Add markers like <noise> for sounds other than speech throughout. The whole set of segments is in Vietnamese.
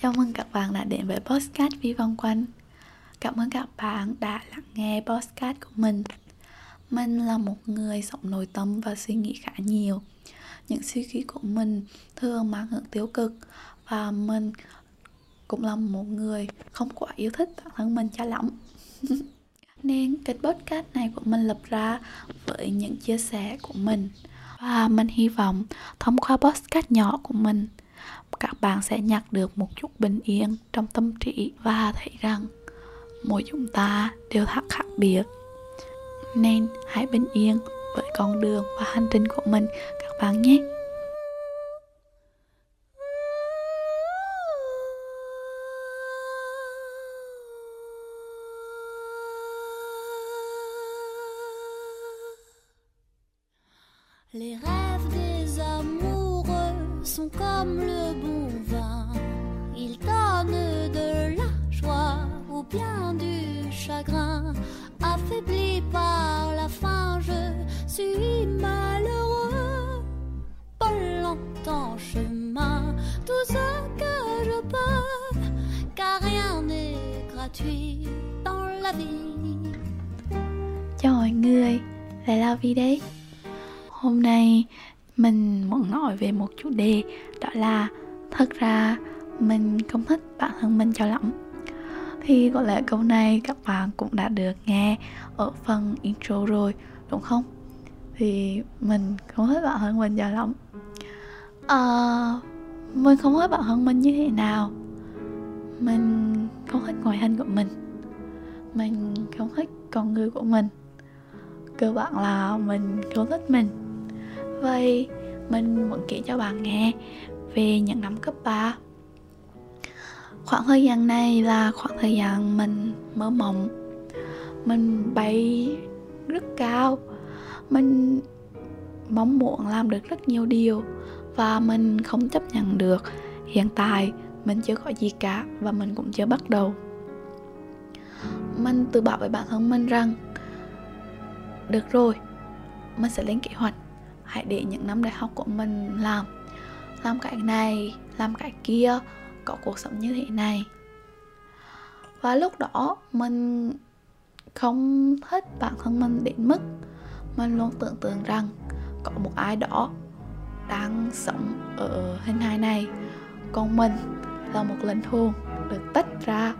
Chào mừng các bạn đã đến với Postcard Vi Vòng Quanh. Cảm ơn các bạn đã lắng nghe postcard của mình. Mình là một người sống nội tâm và suy nghĩ khá nhiều. Những suy nghĩ của mình thường mang hướng tiêu cực Và mình cũng là một người không quá yêu thích bản thân mình cho lắm. <laughs> Nên kênh podcast này của mình lập ra với những chia sẻ của mình. Và mình hy vọng thông qua podcast nhỏ của mình các bạn sẽ nhặt được một chút bình yên trong tâm trí và thấy rằng mỗi chúng ta đều thật khác biệt. Nên hãy bình yên với con đường và hành trình của mình, các bạn nhé. Les rêves sont comme le bon vin. Ils donnent de la joie ou bien du chagrin. Affaibli par la faim, je suis malheureux. Pas longtemps chemin, tout ce que je peux, car rien n'est gratuit dans la vie. Chào mọi người, là Vi đây Hôm nay mình muốn nói về một chủ đề Đó là thật ra mình không thích bản thân mình cho lắm. Thì có lẽ câu này các bạn cũng đã được nghe ở phần intro rồi đúng không? Thì mình không thích bản thân mình cho lắm. À, Mình không thích bản thân mình như thế nào? Mình không thích ngoại hình của mình. Mình không thích con người của mình. Cơ bản là mình không thích mình. Vậy mình muốn kể cho bạn nghe về những năm cấp 3 Khoảng thời gian này là khoảng thời gian mình mơ mộng. Mình bay rất cao. Mình mong muốn làm được rất nhiều điều Và mình không chấp nhận được. Hiện tại, mình chưa có gì cả Và mình cũng chưa bắt đầu. Mình tự bảo với bản thân mình rằng, Được rồi, Mình sẽ lên kế hoạch hãy để những năm đại học của mình làm làm cái này, làm cái kia, có cuộc sống như thế này. Và lúc đó mình không thích bản thân mình đến mức mình luôn tưởng tượng rằng có một ai đó đang sống ở hình hài này. Còn mình là một linh hồn được tách ra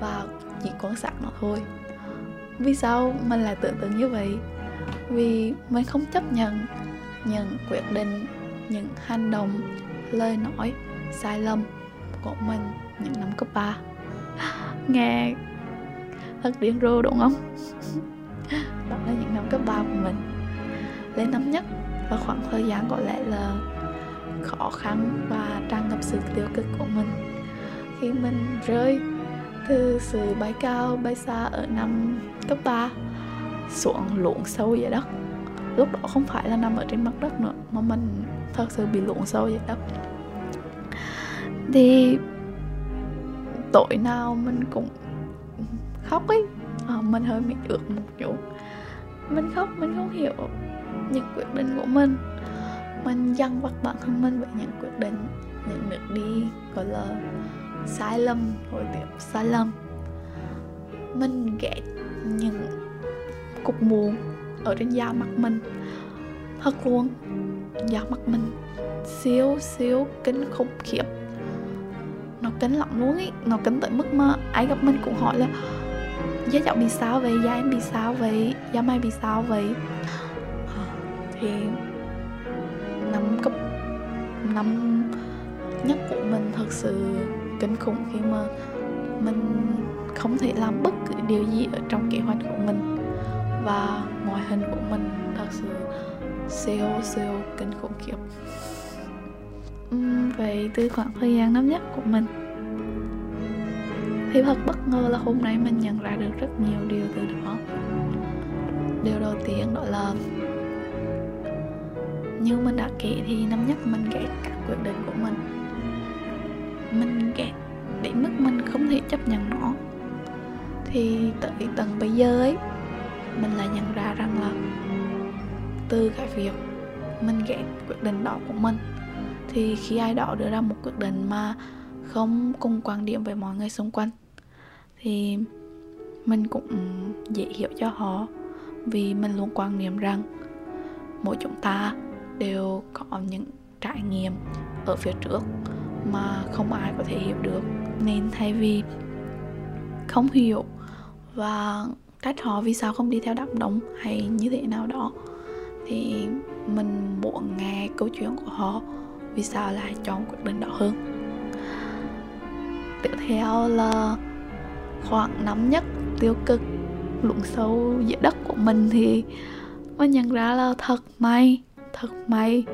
và chỉ quan sát nó thôi. Vì sao mình lại tưởng tượng như vậy? Vì mình không chấp nhận những quyết định, những hành động, lời nói, sai lầm của mình những năm cấp 3 nghe thật điên rồ, đúng không? <laughs> Đó là những năm cấp 3 của mình. Lên năm nhất và khoảng thời gian có lẽ là khó khăn và tràn ngập sự tiêu cực của mình. Khi mình rơi từ sự bay cao, bay xa ở năm cấp 3 xuống lún sâu dưới đất lúc đó không phải là nằm ở trên mặt đất nữa mà mình thật sự bị lộn sâu dưới đất thì tội nào mình cũng khóc ấy. À, mình hơi bị ướt một chút. Mình khóc mình không hiểu những quyết định của mình. Mình dằn vặt bản thân mình với những quyết định những nước đi gọi là sai lầm hồi tiếp sai lầm. Mình ghét những cục mụn ở trên da mặt mình. Thật luôn da mặt mình xíu xíu kinh khủng khiếp. Nó kính lắm luôn ý nó kính tới mức mà ai gặp mình cũng hỏi là da cháu bị sao vậy? Da em bị sao vậy? Da mày bị sao vậy? À, thì năm cấp năm nhất của mình thật sự kinh khủng khi mà mình không thể làm bất cứ điều gì ở trong kế hoạch của mình. Và ngoại hình của mình thật sự siêu siêu kinh khủng khiếp. Uhm, vậy từ khoảng thời gian năm nhất của mình thì thật bất ngờ là hôm nay mình nhận ra được rất nhiều điều từ đó. Điều đầu tiên đó là như mình đã kể thì năm nhất mình ghét các quyết định của mình. Mình ghét đến mức mình không thể chấp nhận nó. Thì tới tận bây giờ ấy mình lại nhận ra rằng là từ cái việc mình ghét quyết định đó của mình, thì khi ai đó đưa ra một quyết định mà không cùng quan điểm với mọi người xung quanh, thì mình cũng dễ hiểu cho họ vì mình luôn quan niệm rằng mỗi chúng ta đều có những trải nghiệm ở phía trước mà không ai có thể hiểu được. Nên thay vì không hiểu và trách họ vì sao không đi theo đám đông hay như thế nào đó. Thì mình muốn nghe câu chuyện của họ, vì sao lại chọn quyết định đó hơn. Tiếp theo là khoảng năm nhất, tiêu cực lụng sâu dưới đất của mình thì mình nhận ra là thật may thật may,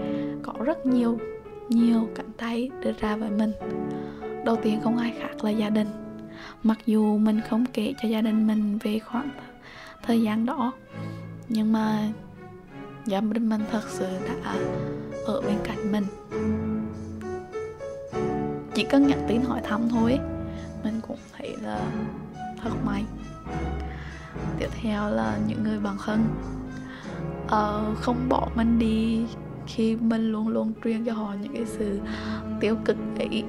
có rất nhiều nhiều cánh tay đưa ra với mình. Đầu tiên không ai khác là gia đình mặc dù mình không kể cho gia đình mình về khoảng thời gian đó nhưng mà gia đình mình thật sự đã ở bên cạnh mình. Chỉ cần nhận tin hỏi thăm thôi mình cũng thấy là thật may. Tiếp theo là những người bạn thân. Uh, không bỏ mình đi khi mình luôn luôn truyền cho họ những cái sự tiêu cực ấy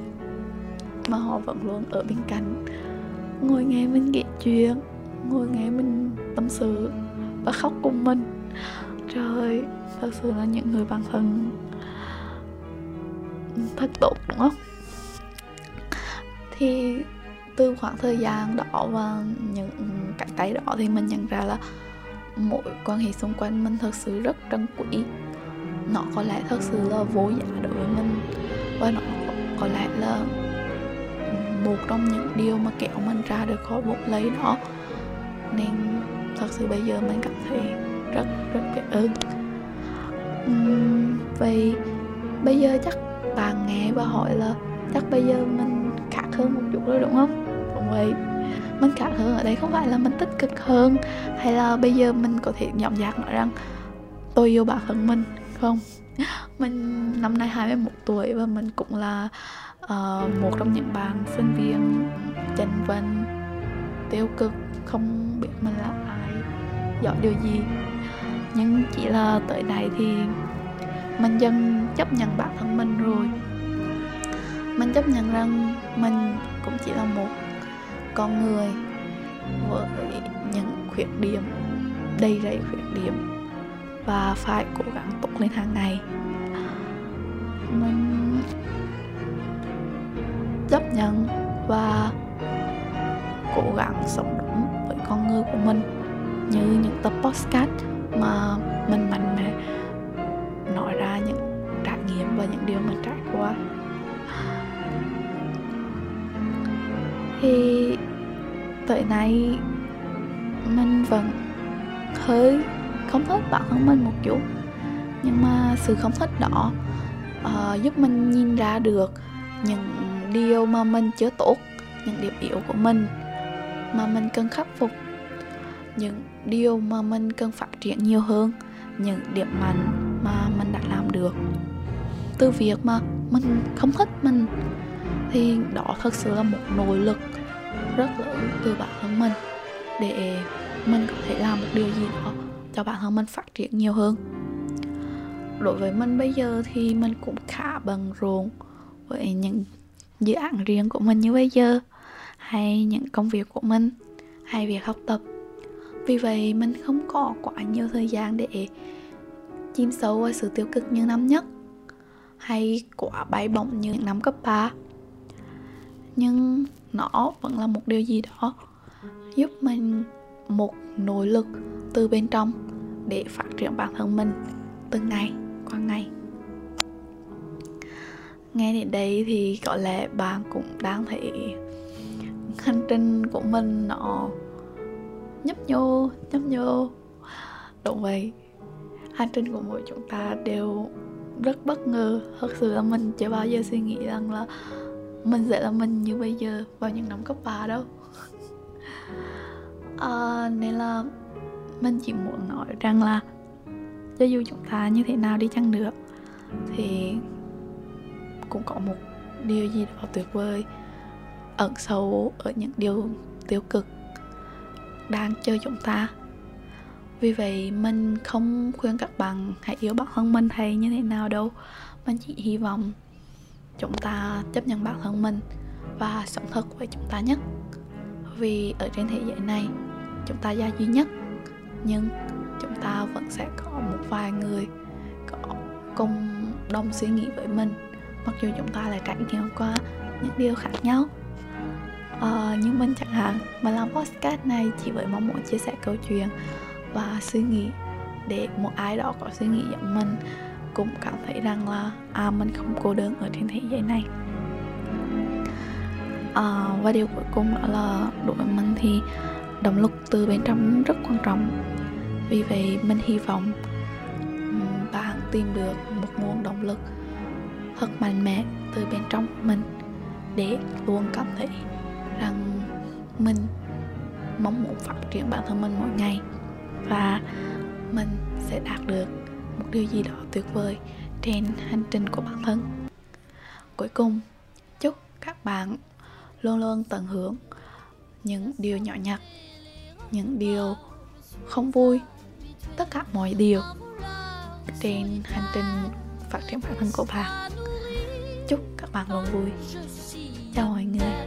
mà họ vẫn luôn ở bên cạnh. Ngồi nghe mình kể chuyện, ngồi nghe mình tâm sự và khóc cùng mình. Trời thật sự là những người bạn thân thật tốt, đúng không? Thì từ khoảng thời gian đó và những cái tay đó thì mình nhận ra là mỗi quan hệ xung quanh mình thật sự rất trân quý. Nó có lẽ thật sự là vô giá đối với mình và nó có lẽ là một trong những điều mà kéo mình ra được khỏi vũng lấy đó. Nên thật sự bây giờ mình cảm thấy rất rất biết ơn. Uhm, vậy bây giờ chắc bạn nghe và hỏi là chắc bây giờ mình khác hơn một chút rồi đúng không? Đúng vậy. Mình khác hơn ở đây không phải là mình tích cực hơn hay là bây giờ mình có thể nhõm dạc nói rằng tôi yêu bản thân mình không? Mình năm nay 21 tuổi và mình cũng là uh, một trong những bạn sinh viên chanh vân tiêu cực không biết mình là ai giỏi điều gì. Nhưng chỉ là tới đây thì mình dần chấp nhận bản thân mình rồi. Mình chấp nhận rằng mình cũng chỉ là một con người với những khuyết điểm đầy rẫy khuyết điểm và phải cố gắng tốt lên hàng ngày. Mình chấp nhận và cố gắng sống đúng với con người của mình. Như những tập podcast mà mình mạnh mẽ nói ra những trải nghiệm và những điều mình trải qua. Thì tới nay mình vẫn hơi không thích bản thân mình một chút. Nhưng mà sự không thích đó uh, giúp mình nhìn ra được những điều mà mình chưa tốt, những điểm yếu của mình mà mình cần khắc phục. Những điều mà mình cần phát triển nhiều hơn, những điểm mạnh mà mình đã làm được. Từ việc mà mình không thích mình thì đó thật sự là một nỗ lực rất lớn từ bản thân mình để mình có thể làm một điều gì đó cho bản thân mình phát triển nhiều hơn. Đối với mình bây giờ thì mình cũng khá bận rộn với những dự án riêng của mình như bây giờ. Hay những công việc của mình. Hay việc học tập. Vì vậy mình không có quá nhiều thời gian để chìm sâu vào sự tiêu cực như năm nhất. Hay quá bay bổng như năm cấp 3 nhưng nó vẫn là một điều gì đó giúp mình một nỗ lực từ bên trong để phát triển bản thân mình từng ngày qua ngày nghe đến đây thì có lẽ bạn cũng đang thấy hành trình của mình nó nhấp nhô nhấp nhô. Đúng vậy hành trình của mỗi chúng ta đều rất bất ngờ. Thật sự là mình chưa bao giờ suy nghĩ rằng là mình sẽ là mình như bây giờ vào những năm cấp 3 đâu. À, nên là mình chỉ muốn nói rằng là cho dù chúng ta như thế nào đi chăng nữa thì cũng có một điều gì đó tuyệt vời ẩn sâu ở những điều tiêu cực đang chơi chúng ta. Vì vậy, mình không khuyên các bạn hãy yêu bản thân mình hay như thế nào đâu. Mình chỉ hy vọng chúng ta chấp nhận bản thân mình và sống thật với chúng ta nhất. Vì ở trên thế giới này, chúng ta là duy nhất, nhưng chúng ta vẫn sẽ có một vài người có cùng đồng suy nghĩ với mình mặc dù chúng ta lại trải nghiệm qua những điều khác nhau. À, nhưng mình chẳng hạn mà làm podcast này chỉ với mong muốn chia sẻ câu chuyện và suy nghĩ để một ai đó có suy nghĩ giống mình cũng cảm thấy rằng là à mình không cô đơn ở trên thế giới này. À, và điều cuối cùng đó là đối với mình thì động lực từ bên trong rất quan trọng. Vì vậy mình hy vọng bạn tìm được một nguồn động lực thật mạnh mẽ từ bên trong mình để luôn cảm thấy rằng mình mong muốn phát triển bản thân mình mỗi ngày và mình sẽ đạt được một điều gì đó tuyệt vời trên hành trình của bản thân. Cuối cùng, chúc các bạn luôn luôn tận hưởng những điều nhỏ nhặt, những điều không vui, tất cả mọi điều trên hành trình phát triển bản thân của bạn mặt luôn vui. Chào mọi người.